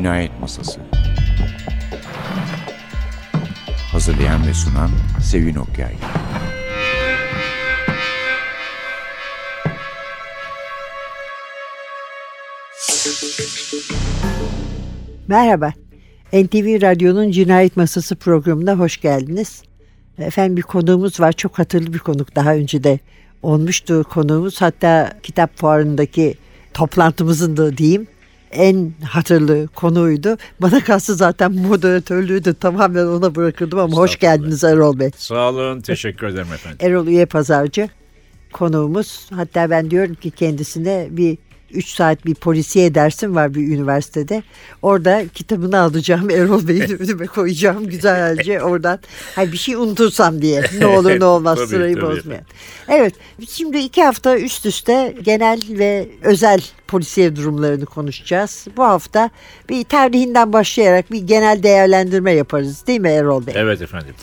Cinayet Masası Hazırlayan ve sunan Sevin Okyay Merhaba, NTV Radyo'nun Cinayet Masası programına hoş geldiniz. Efendim bir konuğumuz var, çok hatırlı bir konuk. Daha önce de olmuştu konuğumuz. Hatta kitap fuarındaki toplantımızın da diyeyim en hatırlı konuydu. Bana kalsı zaten moderatörlüğü de tamamen ona bırakırdım ama hoş geldiniz Erol Bey. Sağ olun, teşekkür ederim efendim. Erol Üye Pazarcı konuğumuz. Hatta ben diyorum ki kendisine bir 3 saat bir polisiye dersim var bir üniversitede. Orada kitabını alacağım Erol Bey'in önüme koyacağım güzelce oradan. Hayır bir şey unutursam diye ne olur ne olmaz tabii, sırayı tabii. bozmayan. Evet şimdi iki hafta üst üste genel ve özel polisiye durumlarını konuşacağız. Bu hafta bir tarihinden başlayarak bir genel değerlendirme yaparız değil mi Erol Bey? Evet efendim.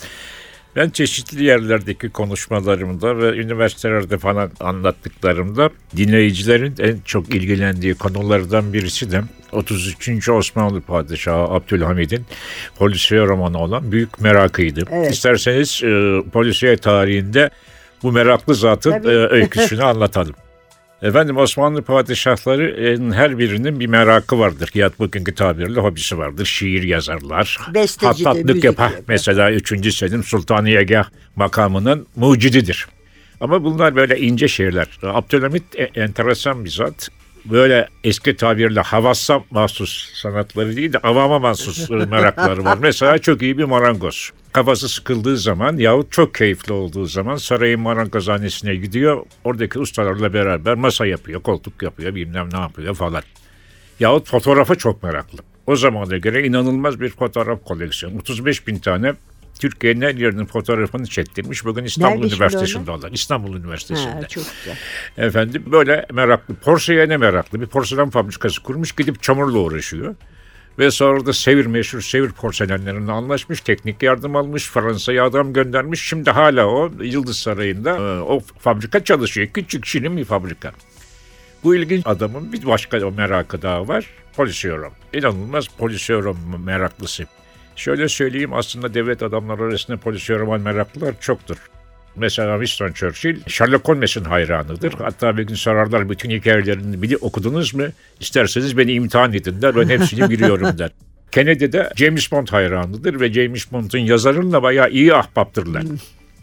Ben çeşitli yerlerdeki konuşmalarımda ve üniversitelerde falan anlattıklarımda dinleyicilerin en çok ilgilendiği konulardan birisi de 33. Osmanlı Padişahı Abdülhamid'in polisiye romanı olan Büyük Merakı'ydı. Evet. İsterseniz e, polisiye tarihinde bu meraklı zatın Tabii. e, öyküsünü anlatalım. Efendim Osmanlı padişahları her birinin bir merakı vardır. Ya bugünkü tabirle hobisi vardır. Şiir yazarlar. Bestecidir, Hattatlık yapar. Mesela 3. Selim Sultan Yegah makamının mucididir. Ama bunlar böyle ince şeyler. Abdülhamit e- enteresan bir zat. Böyle eski tabirle havassa mahsus sanatları değil de avama mahsus merakları var. Mesela çok iyi bir marangoz. Kafası sıkıldığı zaman yahut çok keyifli olduğu zaman sarayın marangozhanesine gidiyor. Oradaki ustalarla beraber masa yapıyor, koltuk yapıyor, bilmem ne yapıyor falan. Yahut fotoğrafa çok meraklı. O zamana göre inanılmaz bir fotoğraf koleksiyonu. 35 bin tane Türkiye'nin her yerinin fotoğrafını çektirmiş. Bugün İstanbul Nerede Üniversitesi'nde olan. İstanbul Üniversitesi'nde. Ha, çok güzel. Efendim böyle meraklı. Porsiyene meraklı. Bir porselen fabrikası kurmuş. Gidip çamurla uğraşıyor. Ve sonra da Sevir meşhur Sevir porselenlerine anlaşmış. Teknik yardım almış. Fransa'ya adam göndermiş. Şimdi hala o Yıldız Sarayı'nda e, o fabrika çalışıyor. Küçük şirin bir fabrika. Bu ilginç adamın bir başka merakı daha var. Polisiyorum. İnanılmaz polisiyorum meraklısı. Şöyle söyleyeyim aslında devlet adamları arasında polisiyorum meraklılar çoktur. Mesela Winston Churchill Sherlock Holmes'in hayranıdır. Hatta bir gün sorarlar bütün hikayelerini bili okudunuz mu? İsterseniz beni imtihan edin der. Ben hepsini biliyorum der. Kennedy de James Bond hayranıdır ve James Bond'un yazarıyla bayağı iyi ahbaptırlar.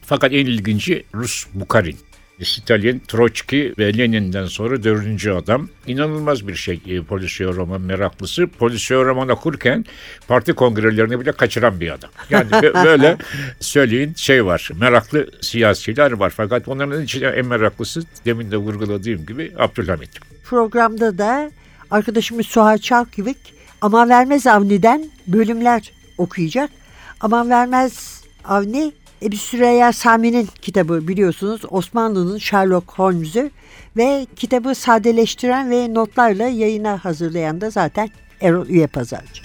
Fakat en ilginci Rus Bukharin. Stalin, Troçki ve Lenin'den sonra dördüncü adam. İnanılmaz bir şey e, polisiye roman meraklısı. Polisiye roman okurken parti kongrelerini bile kaçıran bir adam. Yani bö- böyle söyleyin şey var. Meraklı siyasiler var. Fakat onların içinde en meraklısı demin de vurguladığım gibi Abdülhamit. programda da arkadaşımız Suha Çalkıvık Aman Vermez Avni'den bölümler okuyacak. Aman Vermez Avni Ebu Süreyya Sami'nin kitabı biliyorsunuz Osmanlı'nın Sherlock Holmes'ü ve kitabı sadeleştiren ve notlarla yayına hazırlayan da zaten Erol Üye Pazarcı.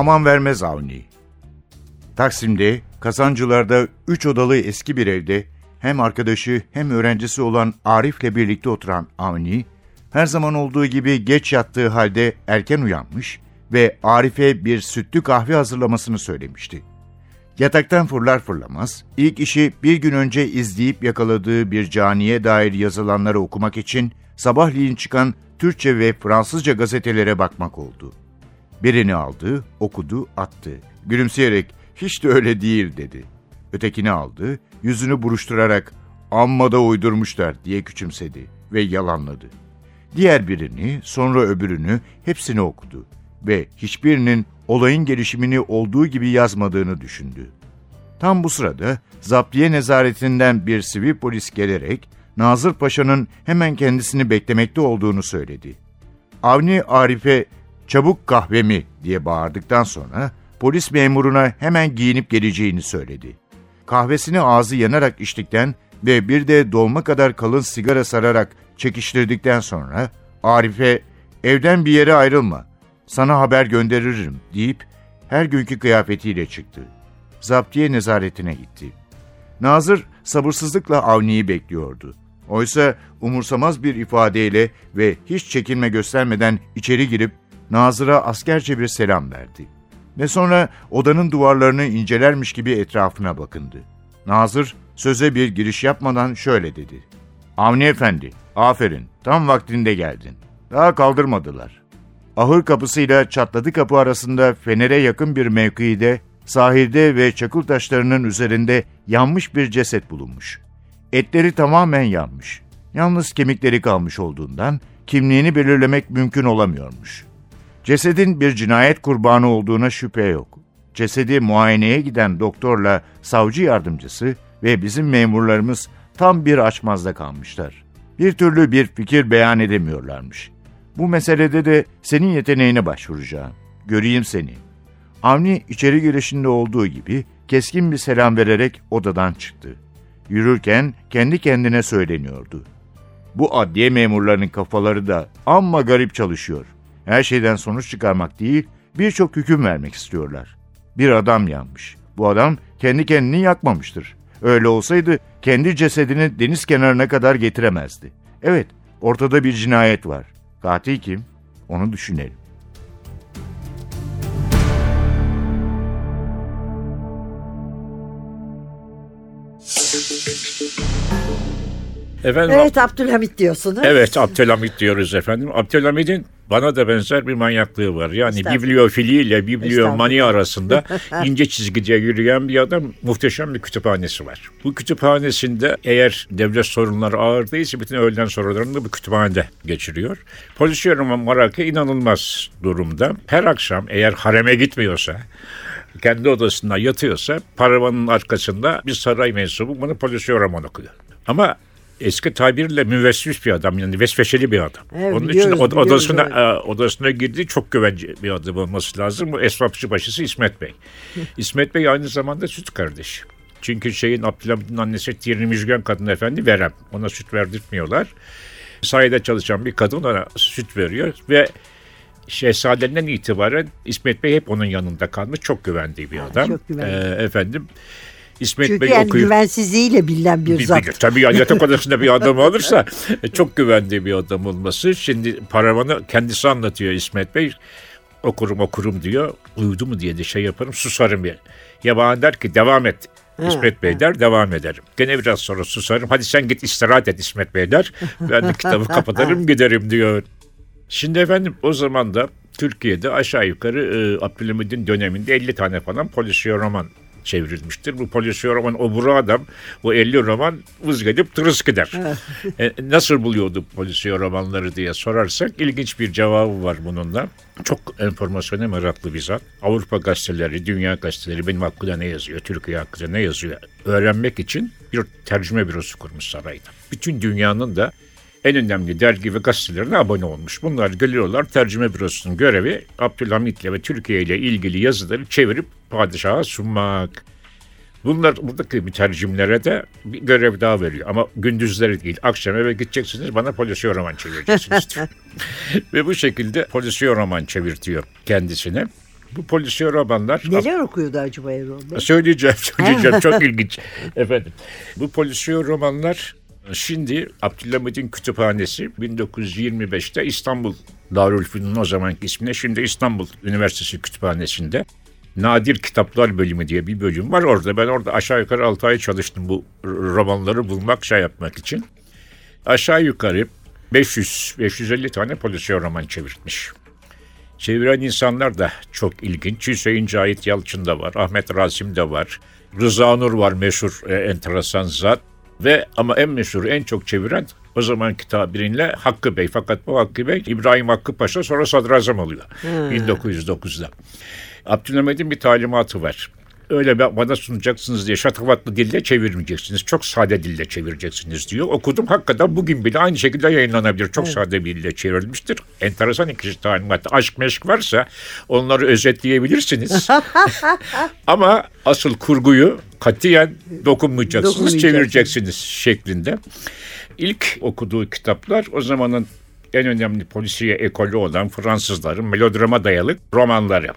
Aman vermez Avni. Taksim'de, Kazancılar'da üç odalı eski bir evde hem arkadaşı hem öğrencisi olan Arif'le birlikte oturan Avni, her zaman olduğu gibi geç yattığı halde erken uyanmış ve Arif'e bir sütlü kahve hazırlamasını söylemişti. Yataktan fırlar fırlamaz, ilk işi bir gün önce izleyip yakaladığı bir caniye dair yazılanları okumak için sabahleyin çıkan Türkçe ve Fransızca gazetelere bakmak oldu. Birini aldı, okudu, attı. Gülümseyerek hiç de öyle değil dedi. Ötekini aldı, yüzünü buruşturarak amma da uydurmuşlar diye küçümsedi ve yalanladı. Diğer birini, sonra öbürünü hepsini okudu ve hiçbirinin olayın gelişimini olduğu gibi yazmadığını düşündü. Tam bu sırada zaptiye nezaretinden bir sivil polis gelerek Nazır Paşa'nın hemen kendisini beklemekte olduğunu söyledi. Avni Arif'e çabuk kahvemi diye bağırdıktan sonra polis memuruna hemen giyinip geleceğini söyledi. Kahvesini ağzı yanarak içtikten ve bir de dolma kadar kalın sigara sararak çekiştirdikten sonra Arif'e evden bir yere ayrılma, sana haber gönderirim deyip her günkü kıyafetiyle çıktı. Zaptiye nezaretine gitti. Nazır sabırsızlıkla Avni'yi bekliyordu. Oysa umursamaz bir ifadeyle ve hiç çekinme göstermeden içeri girip Nazır'a askerce bir selam verdi. Ve sonra odanın duvarlarını incelermiş gibi etrafına bakındı. Nazır söze bir giriş yapmadan şöyle dedi. Avni Efendi, aferin, tam vaktinde geldin. Daha kaldırmadılar. Ahır kapısıyla çatladı kapı arasında fenere yakın bir mevkide, sahilde ve çakıl taşlarının üzerinde yanmış bir ceset bulunmuş. Etleri tamamen yanmış. Yalnız kemikleri kalmış olduğundan kimliğini belirlemek mümkün olamıyormuş. Cesedin bir cinayet kurbanı olduğuna şüphe yok. Cesedi muayeneye giden doktorla savcı yardımcısı ve bizim memurlarımız tam bir açmazda kalmışlar. Bir türlü bir fikir beyan edemiyorlarmış. Bu meselede de senin yeteneğine başvuracağım. Göreyim seni. Avni içeri girişinde olduğu gibi keskin bir selam vererek odadan çıktı. Yürürken kendi kendine söyleniyordu. Bu adliye memurlarının kafaları da amma garip çalışıyor. Her şeyden sonuç çıkarmak değil, birçok hüküm vermek istiyorlar. Bir adam yanmış. Bu adam kendi kendini yakmamıştır. Öyle olsaydı kendi cesedini deniz kenarına kadar getiremezdi. Evet, ortada bir cinayet var. Katil kim? Onu düşünelim. Efendim, Evet Abdülhamit diyorsunuz. Evet Abdülhamit diyoruz efendim. Abdülhamid'in bana da benzer bir manyaklığı var. Yani Estağfurullah. bibliofili ile bibliomani arasında ince çizgide yürüyen bir adam muhteşem bir kütüphanesi var. Bu kütüphanesinde eğer devlet sorunları ağır değilse bütün öğleden sonralarını da bu kütüphanede geçiriyor. Polisiye roman merakı inanılmaz durumda. Her akşam eğer hareme gitmiyorsa kendi odasında yatıyorsa paravanın arkasında bir saray mensubu bunu polisiye roman okuyor. Ama eski tabirle müvesvis bir adam yani vesveşeli bir adam. Evet, Onun için biliyoruz, od- biliyoruz, odasına evet. e, odasına girdiği çok güvence bir adam olması lazım. Bu esrafçı başısı İsmet Bey. İsmet Bey aynı zamanda süt kardeşi. Çünkü şeyin Abdülhamid'in annesi Tirni Müjgan kadın efendi verem. Ona süt verdirtmiyorlar. Sahide çalışan bir kadın ona süt veriyor ve Şehzade'den itibaren İsmet Bey hep onun yanında kalmış. Çok güvendiği bir adam. çok güvenli. Ee, efendim İsmet Çünkü Bey yani okuyor. güvensizliğiyle bilinen bir Bir- zat. bir- tabii yani yatak odasında bir adam olursa e, çok güvendiği bir adam olması. Şimdi paravanı kendisi anlatıyor İsmet Bey. Okurum okurum diyor. Uyudu mu diye de şey yaparım susarım ya. Ya bana der ki devam et. İsmet Bey der devam ederim. Gene biraz sonra susarım. Hadi sen git istirahat et İsmet Bey der. Ben de kitabı kapatırım giderim diyor. Şimdi efendim o zaman da Türkiye'de aşağı yukarı e, Abdülhamid'in döneminde 50 tane falan polisiye roman çevrilmiştir. Bu polisiye roman oburu adam o 50 roman vız gelip tırıs gider. E, nasıl buluyordu polisiye romanları diye sorarsak ilginç bir cevabı var bununla. Çok enformasyona meraklı bir zat. Avrupa gazeteleri, dünya gazeteleri benim hakkında ne yazıyor, Türkiye hakkında ne yazıyor öğrenmek için bir tercüme bürosu kurmuş sarayda. Bütün dünyanın da en önemli dergi ve gazetelerine abone olmuş. Bunlar geliyorlar tercüme bürosunun görevi Abdülhamit'le ve Türkiye ile ilgili yazıları çevirip padişaha sunmak. Bunlar buradaki mütercimlere de bir görev daha veriyor. Ama gündüzleri değil. Akşam eve gideceksiniz bana polisiye roman çevireceksiniz diyor. ve bu şekilde polisiye roman çevirtiyor kendisine. Bu polisiye romanlar... Neler okuyordu acaba Erol Bey? Söyleyeceğim, söyleyeceğim. Çok ilginç. Efendim, bu polisiye romanlar şimdi Abdülhamid'in kütüphanesi 1925'te İstanbul Darülfünun o zamanki ismine şimdi İstanbul Üniversitesi Kütüphanesi'nde Nadir Kitaplar Bölümü diye bir bölüm var orada. Ben orada aşağı yukarı 6 ay çalıştım bu romanları bulmak, şey yapmak için. Aşağı yukarı 500-550 tane polisiye roman çevirmiş. Çeviren insanlar da çok ilginç. Hüseyin Cahit Yalçın da var, Ahmet Rasim de var, Rıza Nur var meşhur, e, enteresan zat. Ve ama en meşhur, en çok çeviren o zamanki tabiriyle Hakkı Bey. Fakat bu Hakkı Bey İbrahim Hakkı Paşa sonra sadrazam oluyor hmm. 1909'da. Abdülhamid'in bir talimatı var öyle bana sunacaksınız diye şatafatlı dille çevirmeyeceksiniz. Çok sade dille çevireceksiniz diyor. Okudum hakikaten bugün bile aynı şekilde yayınlanabilir. Çok evet. sade bir dille çevrilmiştir. Enteresan ikinci talimat. Aşk meşk varsa onları özetleyebilirsiniz. Ama asıl kurguyu katiyen dokunmayacaksınız, çevireceksiniz şeklinde. İlk okuduğu kitaplar o zamanın en önemli polisiye ekolü olan Fransızların melodrama dayalı romanları.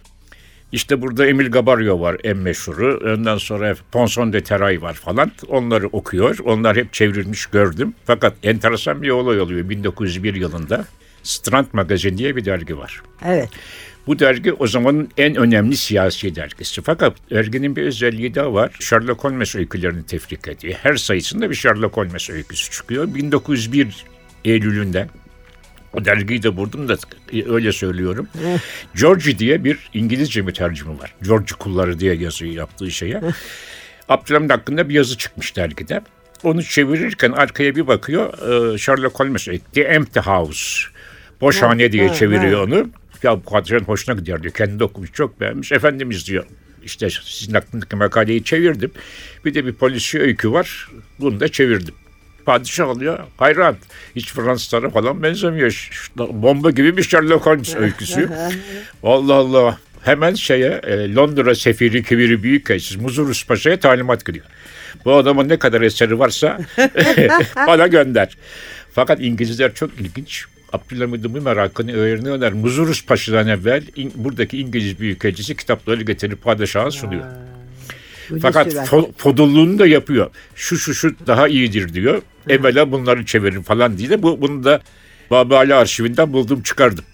İşte burada Emil Gabarrio var en meşhuru. Ondan sonra Ponson de Teray var falan. Onları okuyor. Onlar hep çevrilmiş gördüm. Fakat enteresan bir olay oluyor 1901 yılında. Strand Magazin diye bir dergi var. Evet. Bu dergi o zamanın en önemli siyasi dergisi. Fakat derginin bir özelliği daha var. Sherlock Holmes öykülerini tefrik ediyor. Her sayısında bir Sherlock Holmes öyküsü çıkıyor. 1901 Eylül'ünden o dergiyi de buldum da öyle söylüyorum. George diye bir İngilizce mütercimi var. George kulları diye yazıyı yaptığı şeye. Abdülhamid hakkında bir yazı çıkmış dergide. Onu çevirirken arkaya bir bakıyor. E, Sherlock Holmes The Empty House. Boşhane diye çeviriyor onu. Ya bu kadının hoşuna gidiyor diyor. Kendi okumuş çok beğenmiş. Efendimiz diyor işte sizin hakkındaki makaleyi çevirdim. Bir de bir polisi öykü var. Bunu da çevirdim. Padişah oluyor. Hayran. Hiç Fransızlara falan benzemiyor. Bomba gibi bir Sherlock Holmes öyküsü. Allah Allah. Hemen şeye e, Londra sefiri kibiri büyükelçisi Muzurus Paşa'ya talimat gidiyor. Bu adamın ne kadar eseri varsa bana gönder. Fakat İngilizler çok ilginç. Abdülhamid'in bu merakını öğreniyorlar. Muzurus Paşa'dan evvel in, buradaki İngiliz büyükelçisi kitapları getirip padişaha sunuyor. Fakat fo- fodulluğunu da yapıyor. Şu şu şu daha iyidir diyor. Evvela bunları çevirin falan diye de bu, bunu da Babali arşivinden buldum çıkardım.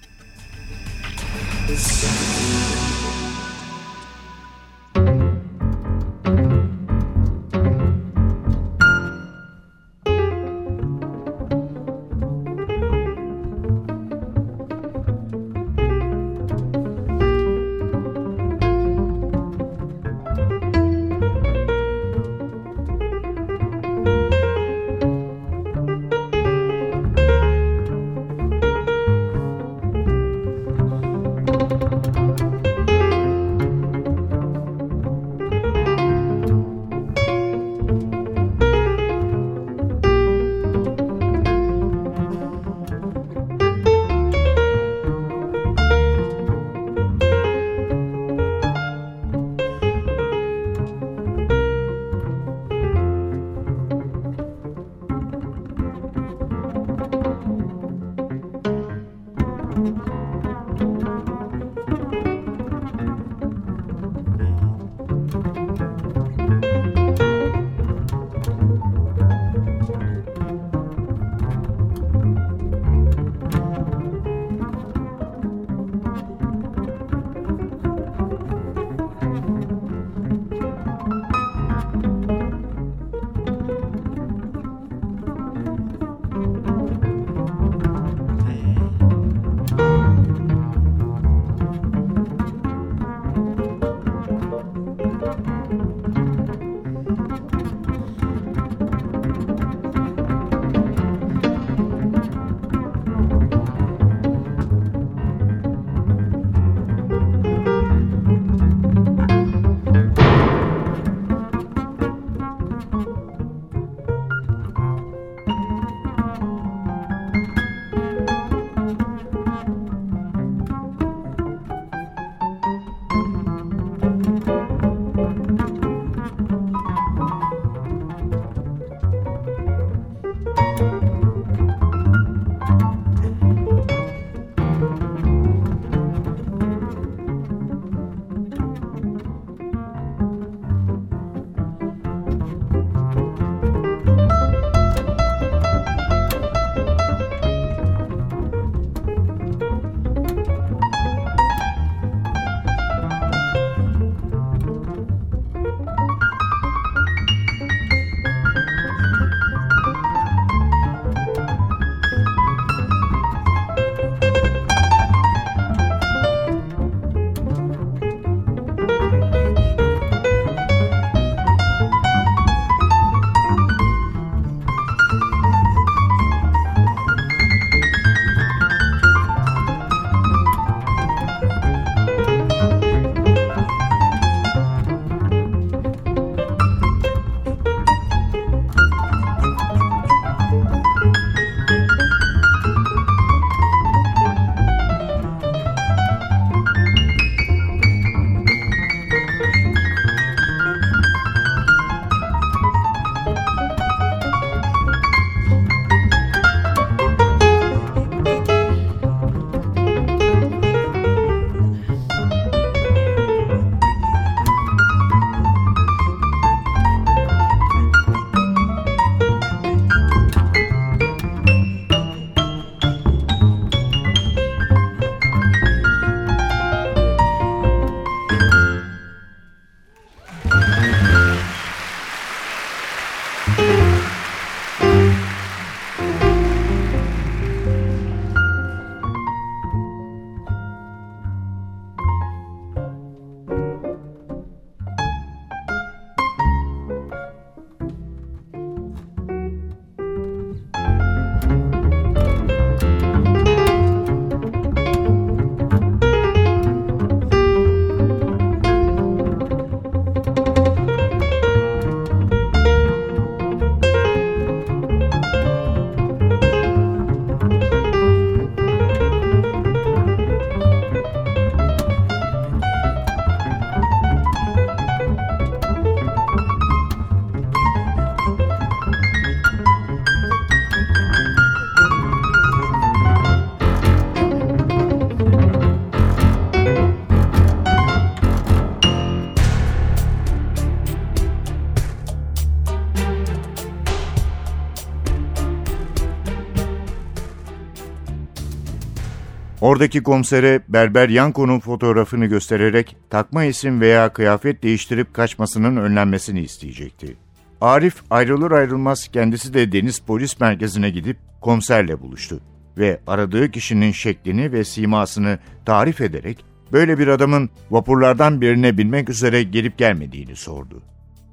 Oradaki komisere Berber Yanko'nun fotoğrafını göstererek takma isim veya kıyafet değiştirip kaçmasının önlenmesini isteyecekti. Arif ayrılır ayrılmaz kendisi de Deniz Polis Merkezi'ne gidip komiserle buluştu ve aradığı kişinin şeklini ve simasını tarif ederek böyle bir adamın vapurlardan birine binmek üzere gelip gelmediğini sordu.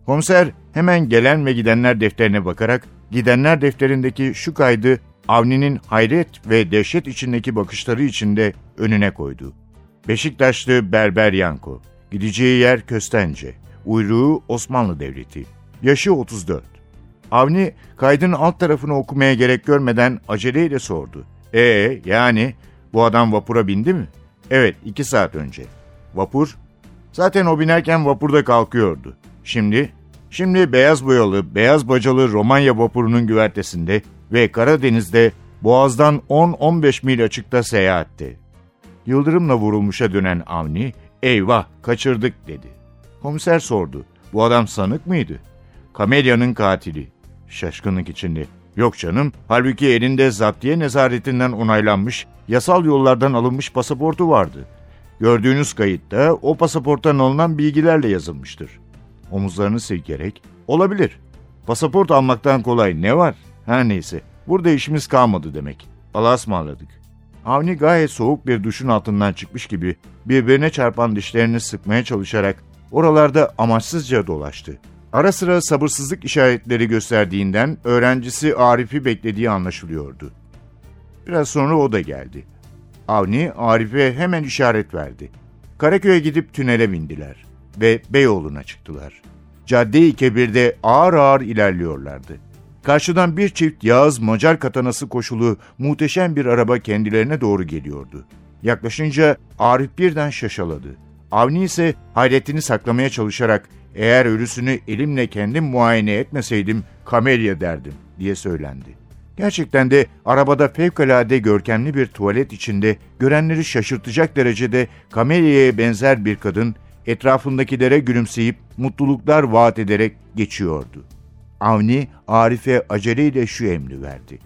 Komiser hemen gelen ve gidenler defterine bakarak gidenler defterindeki şu kaydı Avni'nin hayret ve dehşet içindeki bakışları içinde önüne koydu. Beşiktaşlı Berber Yanko, gideceği yer Köstence, uyruğu Osmanlı Devleti, yaşı 34. Avni kaydın alt tarafını okumaya gerek görmeden aceleyle sordu. Ee yani bu adam vapura bindi mi? Evet iki saat önce. Vapur? Zaten o binerken vapurda kalkıyordu. Şimdi? Şimdi beyaz boyalı, beyaz bacalı Romanya vapurunun güvertesinde ve Karadeniz'de Boğaz'dan 10-15 mil açıkta seyahatte. Yıldırımla vurulmuşa dönen Avni, eyvah kaçırdık dedi. Komiser sordu, bu adam sanık mıydı? Kamelya'nın katili. Şaşkınlık içinde. Yok canım, halbuki elinde zaptiye nezaretinden onaylanmış, yasal yollardan alınmış pasaportu vardı. Gördüğünüz kayıtta o pasaporttan alınan bilgilerle yazılmıştır. Omuzlarını silkerek, olabilir. Pasaport almaktan kolay ne var? Her neyse, burada işimiz kalmadı demek. Allah'a ısmarladık. Avni gayet soğuk bir duşun altından çıkmış gibi birbirine çarpan dişlerini sıkmaya çalışarak oralarda amaçsızca dolaştı. Ara sıra sabırsızlık işaretleri gösterdiğinden öğrencisi Arif'i beklediği anlaşılıyordu. Biraz sonra o da geldi. Avni Arif'e hemen işaret verdi. Karaköy'e gidip tünele bindiler ve Beyoğlu'na çıktılar. Cadde-i Kebir'de ağır ağır ilerliyorlardı. Karşıdan bir çift Yağız Macar katanası koşulu muhteşem bir araba kendilerine doğru geliyordu. Yaklaşınca Arif birden şaşaladı. Avni ise hayretini saklamaya çalışarak eğer ölüsünü elimle kendim muayene etmeseydim kamelya derdim diye söylendi. Gerçekten de arabada fevkalade görkemli bir tuvalet içinde görenleri şaşırtacak derecede kamelyaya benzer bir kadın etrafındakilere gülümseyip mutluluklar vaat ederek geçiyordu. Avni Arif'e aceleyle şu emri verdi.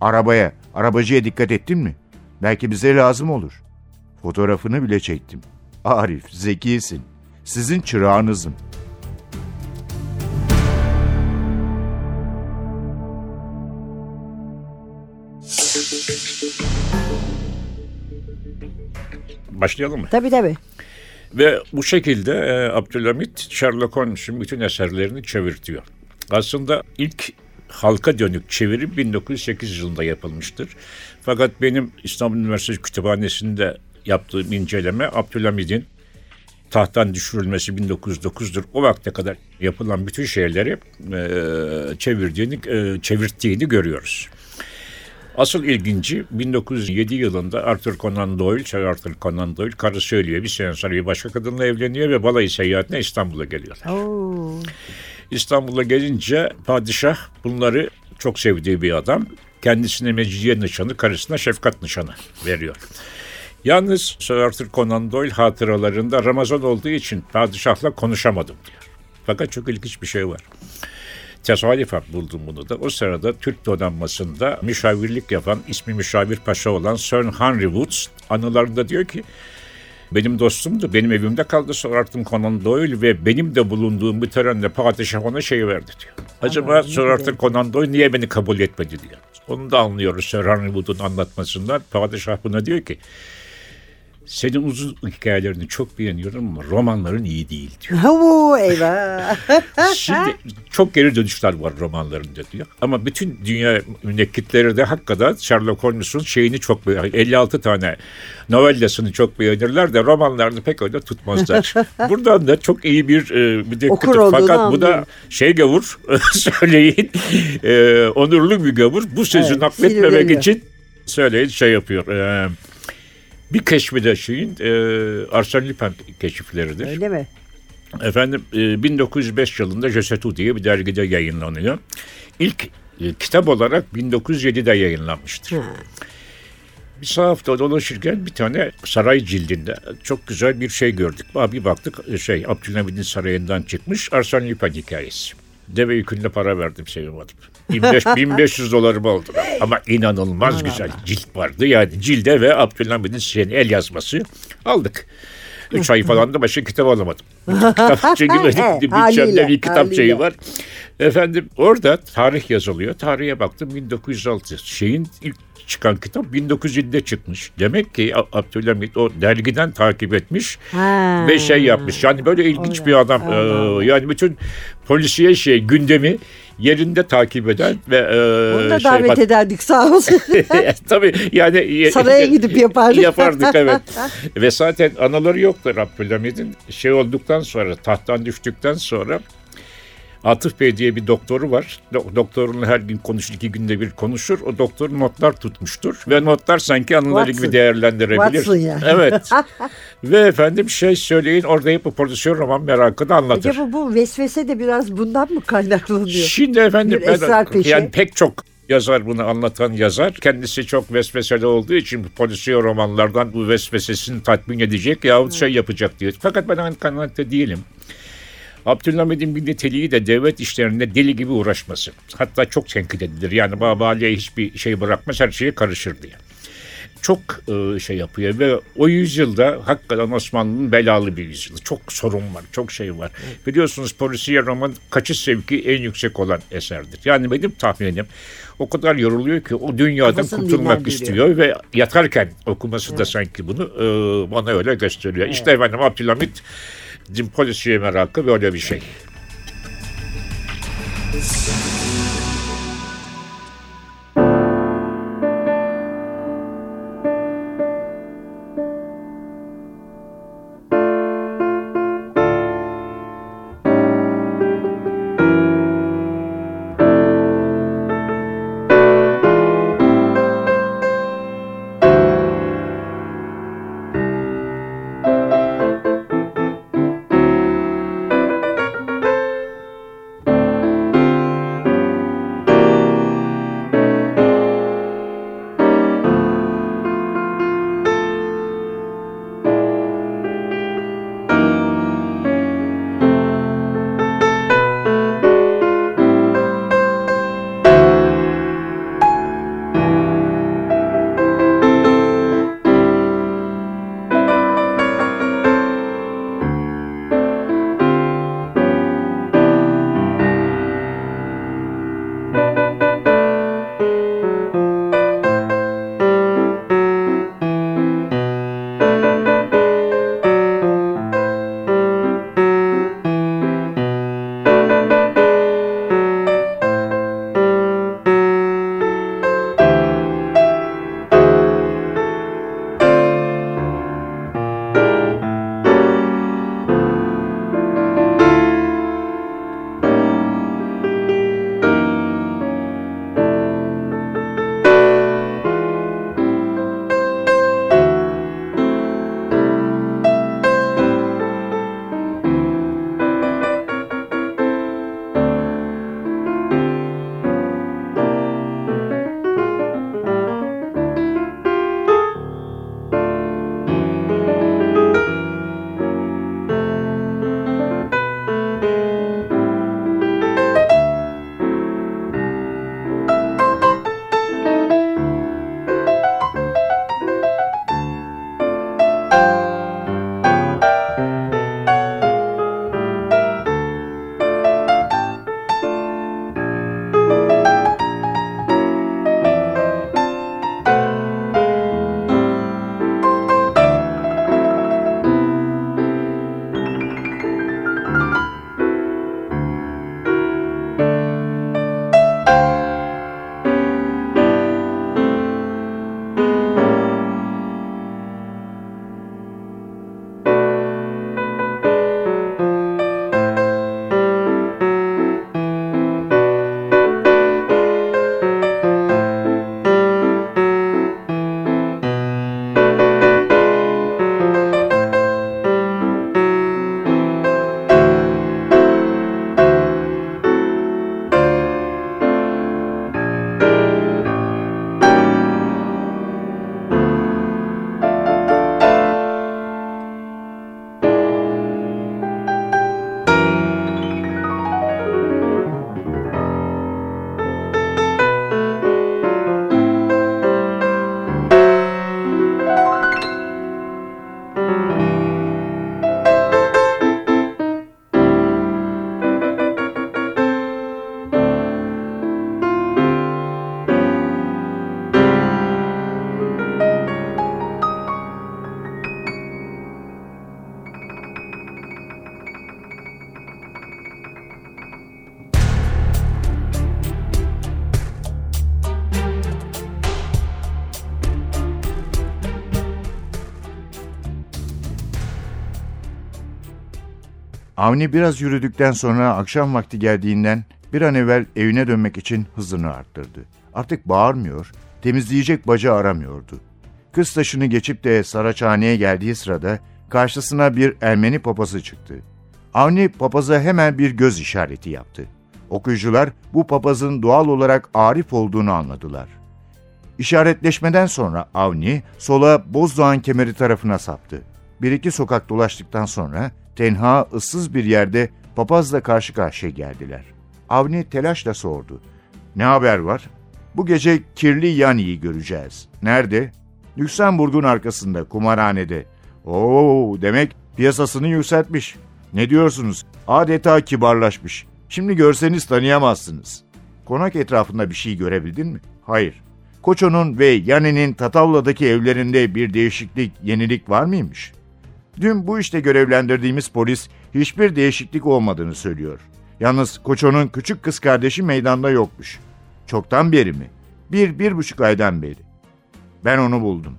Arabaya, arabacıya dikkat ettin mi? Belki bize lazım olur. Fotoğrafını bile çektim. Arif, zekisin. Sizin çırağınızım. Başlayalım mı? Tabii tabii. Ve bu şekilde e, Abdülhamit Sherlock Holmes'un bütün eserlerini çevirtiyor. Aslında ilk halka dönük çeviri 1908 yılında yapılmıştır. Fakat benim İstanbul Üniversitesi Kütüphanesi'nde yaptığım inceleme Abdülhamid'in tahttan düşürülmesi 1909'dur. O vakte kadar yapılan bütün şeyleri e, çevirdiğini, e, çevirttiğini görüyoruz. Asıl ilginci 1907 yılında Arthur Conan Doyle, Sir Arthur Conan Doyle karı söylüyor. Bir sene sonra bir başka kadınla evleniyor ve balayı seyahatine İstanbul'a geliyorlar. Oo. İstanbul'a gelince padişah bunları çok sevdiği bir adam. Kendisine mecidiye nişanı, karısına şefkat nişanı veriyor. Yalnız Sir Arthur Conan Doyle hatıralarında Ramazan olduğu için padişahla konuşamadım diyor. Fakat çok ilginç bir şey var. Tesadüfen buldum bunu da. O sırada Türk donanmasında müşavirlik yapan, ismi müşavir paşa olan Sir Henry Woods anılarında diyor ki benim dostumdu. Benim evimde kaldı Arthur Conan Doyle ve benim de bulunduğum bir törenle padişah ona şey verdi diyor. Acaba Arthur kadar- Conan Doyle niye beni kabul etmedi diyor. Onu da anlıyoruz Sir Henry Wood'un anlatmasından. Padişah buna diyor ki senin uzun hikayelerini çok beğeniyorum ama romanların iyi değil diyor. Oo, eyvah. Şimdi çok geri dönüşler var romanlarında diyor. Ama bütün dünya münekkitleri de hakikaten Sherlock Holmes'un şeyini çok beğenir. 56 tane novellasını çok beğenirler de romanlarını pek öyle tutmazlar. Buradan da çok iyi bir e, münekkit. Fakat bu da şey gavur söyleyin e, onurlu bir gavur. Bu sözü Evet, nakletmemek için söyleyin şey yapıyor. E, bir keşfi de şeyin e, Arsène Lupin keşifleridir. Öyle mi? Efendim e, 1905 yılında Josetu diye bir dergide yayınlanıyor. İlk e, kitap olarak 1907'de yayınlanmıştır. Ha. Bir sahafta dolaşırken bir tane saray cildinde çok güzel bir şey gördük. Aa, Bir baktık e, şey Abdülhamid'in sarayından çıkmış Arsène Lupin hikayesi. Deve yükünde para verdim sevim adım. 15, 1500 dolarım oldu. Ama inanılmaz Allah güzel cilt vardı. Yani cilde ve Abdülhamid'in şeyin el yazması aldık. Üç ay falan da başka kitap alamadım. kitap çünkü benim bütçemde bir kitap şeyi var. Efendim orada tarih yazılıyor. Tarihe baktım 1906. Şeyin ilk çıkan kitap 1907'de çıkmış. Demek ki A- Abdülhamid o dergiden takip etmiş Ha. ve şey yapmış. Yani böyle ilginç bir adam. Allah Allah. Ee, yani bütün polisiye şey gündemi yerinde takip eden ve e, Onu da şey, davet bak- ederdik sağ olsun. Tabii yani Saraya gidip yapardık. yapardık evet. Ve zaten anaları yoktur Abdülhamid'in. Şey olduktan sonra tahttan düştükten sonra Atıf Bey diye bir doktoru var. Do- Doktorunla her gün konuşur, iki günde bir konuşur. O doktor notlar tutmuştur. Ve notlar sanki anıları Watson. gibi değerlendirebilir. Watson yani. Evet. Ve efendim şey söyleyin orada hep bu prodüksiyon roman merakını anlatır. Acaba bu vesvese de biraz bundan mı kaynaklanıyor? Şimdi efendim Bir ben, yani pek çok yazar bunu anlatan yazar. Kendisi çok vesveseli olduğu için polisiye romanlardan bu vesvesesini tatmin edecek yahut şey yapacak diyor. Fakat ben aynı kanaatte değilim. Abdülhamid'in bir niteliği de devlet işlerinde deli gibi uğraşması. Hatta çok tenkit edilir. Yani Babali'ye hiçbir şey bırakmaz, her şeye karışır diye. Çok e, şey yapıyor ve o yüzyılda hakikaten Osmanlı'nın belalı bir yüzyılı. Çok sorun var, çok şey var. Biliyorsunuz polisiye roman kaçış sevki en yüksek olan eserdir. Yani benim tahminim o kadar yoruluyor ki o dünyadan Kafasını kurtulmak istiyor ve yatarken okuması da sanki bunu e, bana öyle gösteriyor. İşte efendim Abdülhamid polisiye merakı böyle bir şey. Avni biraz yürüdükten sonra akşam vakti geldiğinden bir an evvel evine dönmek için hızını arttırdı. Artık bağırmıyor, temizleyecek baca aramıyordu. Kız taşını geçip de Saraçhane'ye geldiği sırada karşısına bir Ermeni papazı çıktı. Avni papaza hemen bir göz işareti yaptı. Okuyucular bu papazın doğal olarak Arif olduğunu anladılar. İşaretleşmeden sonra Avni sola Bozdoğan kemeri tarafına saptı. Bir iki sokak dolaştıktan sonra tenha, ıssız bir yerde papazla karşı karşıya geldiler. Avni telaşla sordu. Ne haber var? Bu gece kirli Yani'yi göreceğiz. Nerede? Lüksemburg'un arkasında, kumarhanede. Oo, demek piyasasını yükseltmiş. Ne diyorsunuz? Adeta kibarlaşmış. Şimdi görseniz tanıyamazsınız. Konak etrafında bir şey görebildin mi? Hayır. Koço'nun ve Yani'nin Tatavla'daki evlerinde bir değişiklik, yenilik var mıymış? Dün bu işte görevlendirdiğimiz polis hiçbir değişiklik olmadığını söylüyor. Yalnız Koço'nun küçük kız kardeşi meydanda yokmuş. Çoktan beri mi? Bir, bir buçuk aydan beri. Ben onu buldum.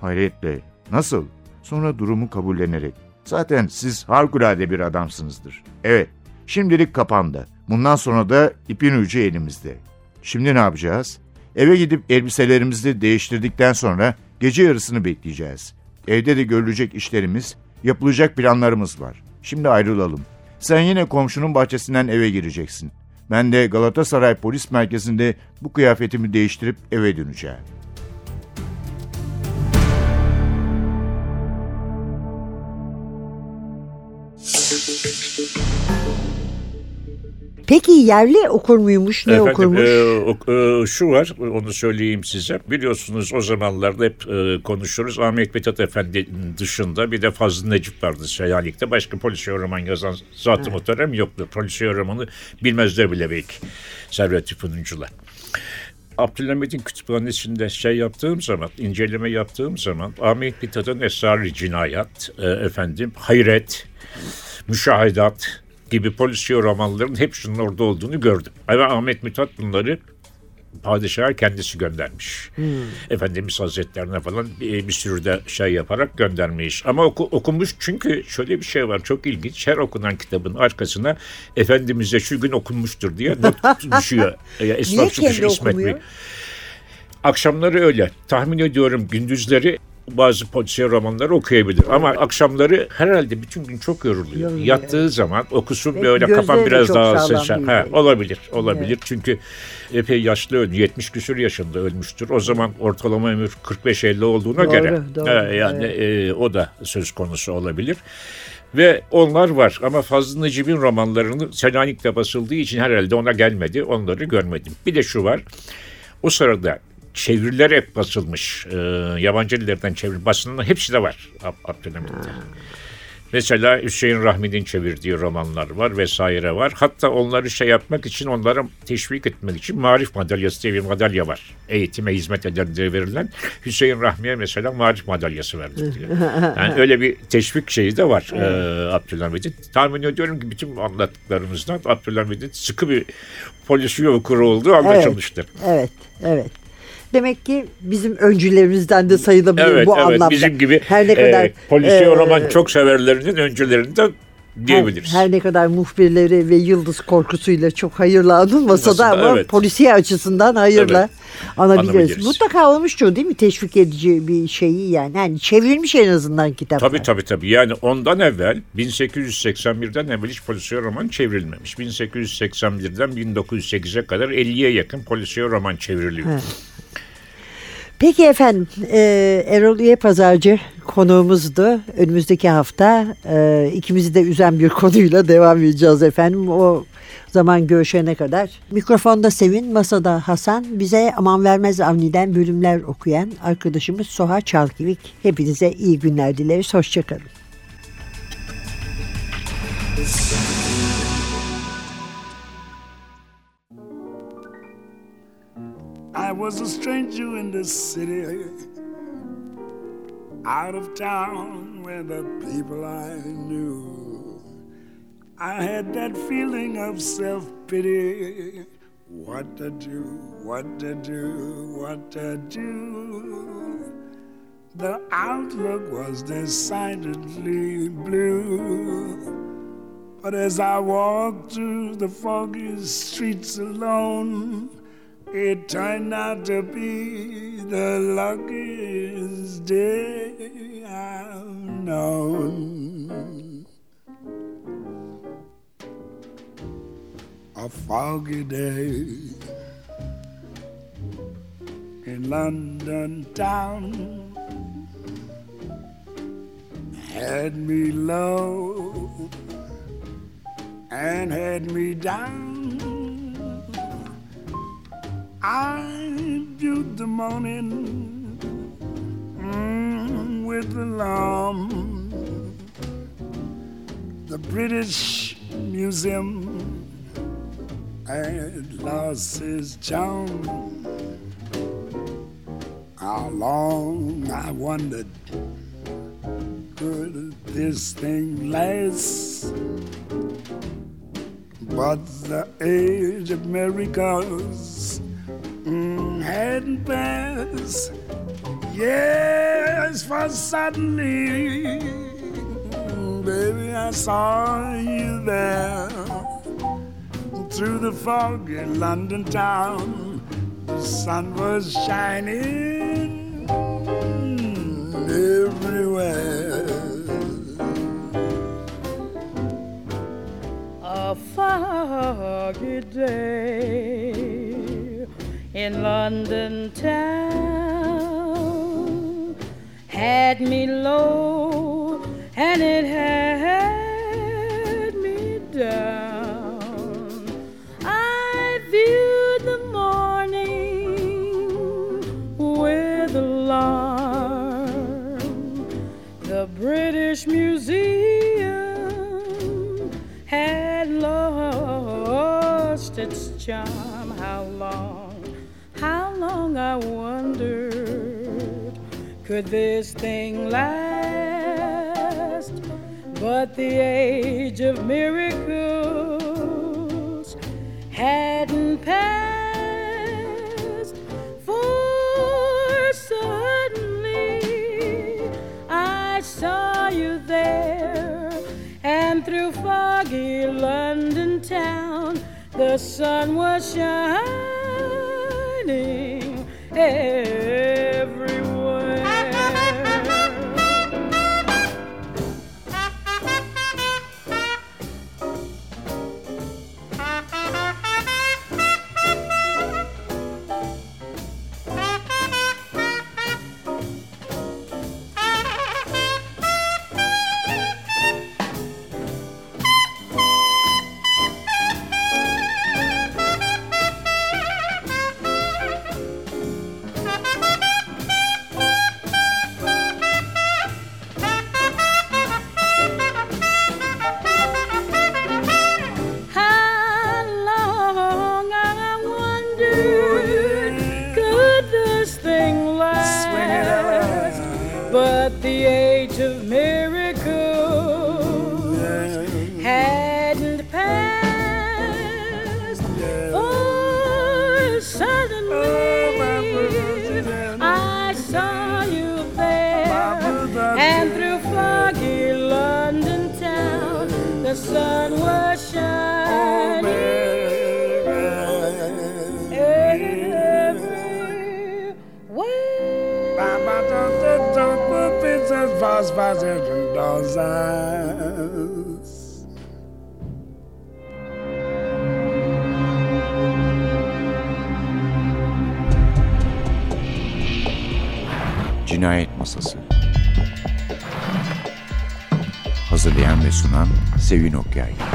Hayretle. Nasıl? Sonra durumu kabullenerek. Zaten siz harikulade bir adamsınızdır. Evet, şimdilik kapandı. Bundan sonra da ipin ucu elimizde. Şimdi ne yapacağız? Eve gidip elbiselerimizi değiştirdikten sonra gece yarısını bekleyeceğiz. Evde de görülecek işlerimiz, yapılacak planlarımız var. Şimdi ayrılalım. Sen yine komşunun bahçesinden eve gireceksin. Ben de Galatasaray Polis Merkezi'nde bu kıyafetimi değiştirip eve döneceğim. Peki yerli okur muymuş, ne Efendim, okurmuş? e, e, şu var, onu söyleyeyim size. Biliyorsunuz o zamanlarda hep e, konuşuruz. Ahmet Mithat Efendi dışında bir de Fazıl Necip vardı Selanik'te. Başka polisiye roman yazan zat-ı muhterem yoktu. Polisiye romanı bilmezler bile belki. Servet Fınuncular. Abdülhamid'in kütüphanesinde şey yaptığım zaman, inceleme yaptığım zaman Ahmet Mithat'ın Esrar-ı Cinayat, e, efendim, Hayret, Müşahidat gibi polisiye romanların hepsinin orada olduğunu gördüm. Ama Ahmet Mithat bunları padişaha kendisi göndermiş. Efendimiz Hazretlerine falan bir, bir sürü de şey yaparak göndermiş. Ama oku, okumuş çünkü şöyle bir şey var çok ilginç. Her okunan kitabın arkasına Efendimiz'e şu gün okunmuştur diye not düşüyor. Niye Esnaf kendi çıkışı İsmet Bey. okumuyor? Akşamları öyle. Tahmin ediyorum gündüzleri bazı polisiye romanları okuyabilir. Ama akşamları herhalde bütün gün çok yoruluyor. Yoruluyor. Yattığı zaman okusun Belki böyle kafam gözleri biraz çok daha sağlam seçer. değil Ha, belki. olabilir, olabilir. Çünkü epey yaşlı öldü. 70 küsur yaşında ölmüştür. O zaman ortalama ömür 45-50 olduğuna Doğru, göre. doğru, Ha, yani e, o da söz konusu olabilir. Ve onlar var ama Fazıl Necip'in romanlarını Selanik'te basıldığı için herhalde ona gelmedi. Onları görmedim. Bir de şu var. O sırada çeviriler hep basılmış. Ee, yabancı dillerden çeviri basının hepsi de var Ab- Abdülhamit'te. Mesela Hüseyin Rahmi'nin çevirdiği romanlar var vesaire var. Hatta onları şey yapmak için, onları teşvik etmek için Marif Madalyası diye bir madalya var. Eğitime hizmet eden diye verilen Hüseyin Rahmi'ye mesela Marif Madalyası verdik diye. Yani öyle bir teşvik şeyi de var e, Abdülhamit'in. Tahmin ediyorum ki bütün anlattıklarımızdan Abdülhamit'in sıkı bir polisiye okuru olduğu anlaşılmıştır. Evet, evet. Demek ki bizim öncülerimizden de sayılabilir Evet, bu evet. anlamda. Bizim gibi her ne kadar e, polisiye e, roman çok severlerinin öncülerinden her, diyebiliriz. her ne kadar muhbirleri ve yıldız korkusuyla çok hayırlı anılmasa da ama evet. polisiye açısından hayırla Evet. anabiliriz. Mutlaka olmuştur değil mi teşvik edici bir şeyi yani. yani çevrilmiş en azından kitaplar. Tabii tabii tabii. Yani ondan evvel 1881'den evvel hiç polisiye roman çevrilmemiş. 1881'den 1908'e kadar 50'ye yakın polisiye roman çevriliyor. Peki efendim e, Erol Üye Pazarcı konuğumuzdu. Önümüzdeki hafta e, ikimizi de üzen bir konuyla devam edeceğiz efendim. O zaman görüşene kadar. Mikrofonda Sevin, masada Hasan, bize Aman Vermez Avni'den bölümler okuyan arkadaşımız Soha Çalkivik. Hepinize iyi günler dileriz. Hoşçakalın. Was a stranger in the city, out of town where the people I knew. I had that feeling of self pity. What to do, what to do, what to do. The outlook was decidedly blue. But as I walked through the foggy streets alone, it turned out to be the luckiest day I've known. A foggy day in London town had me low and had me down. I viewed the morning mm, with alarm. The British Museum had lost its charm. How long I wondered could this thing last? But the age of miracles passed. Yes, for suddenly, baby, I saw you there through the fog in London town. The sun was shining everywhere. a foggy day in London town had me low and it had me down. I viewed the morning with alarm. The British Museum had lost its charm. How long, long I wondered, could this thing last? But the age of miracles hadn't passed, for suddenly I saw you there, and through foggy London town, the sun was shining hey. Sunan Sevin Okyay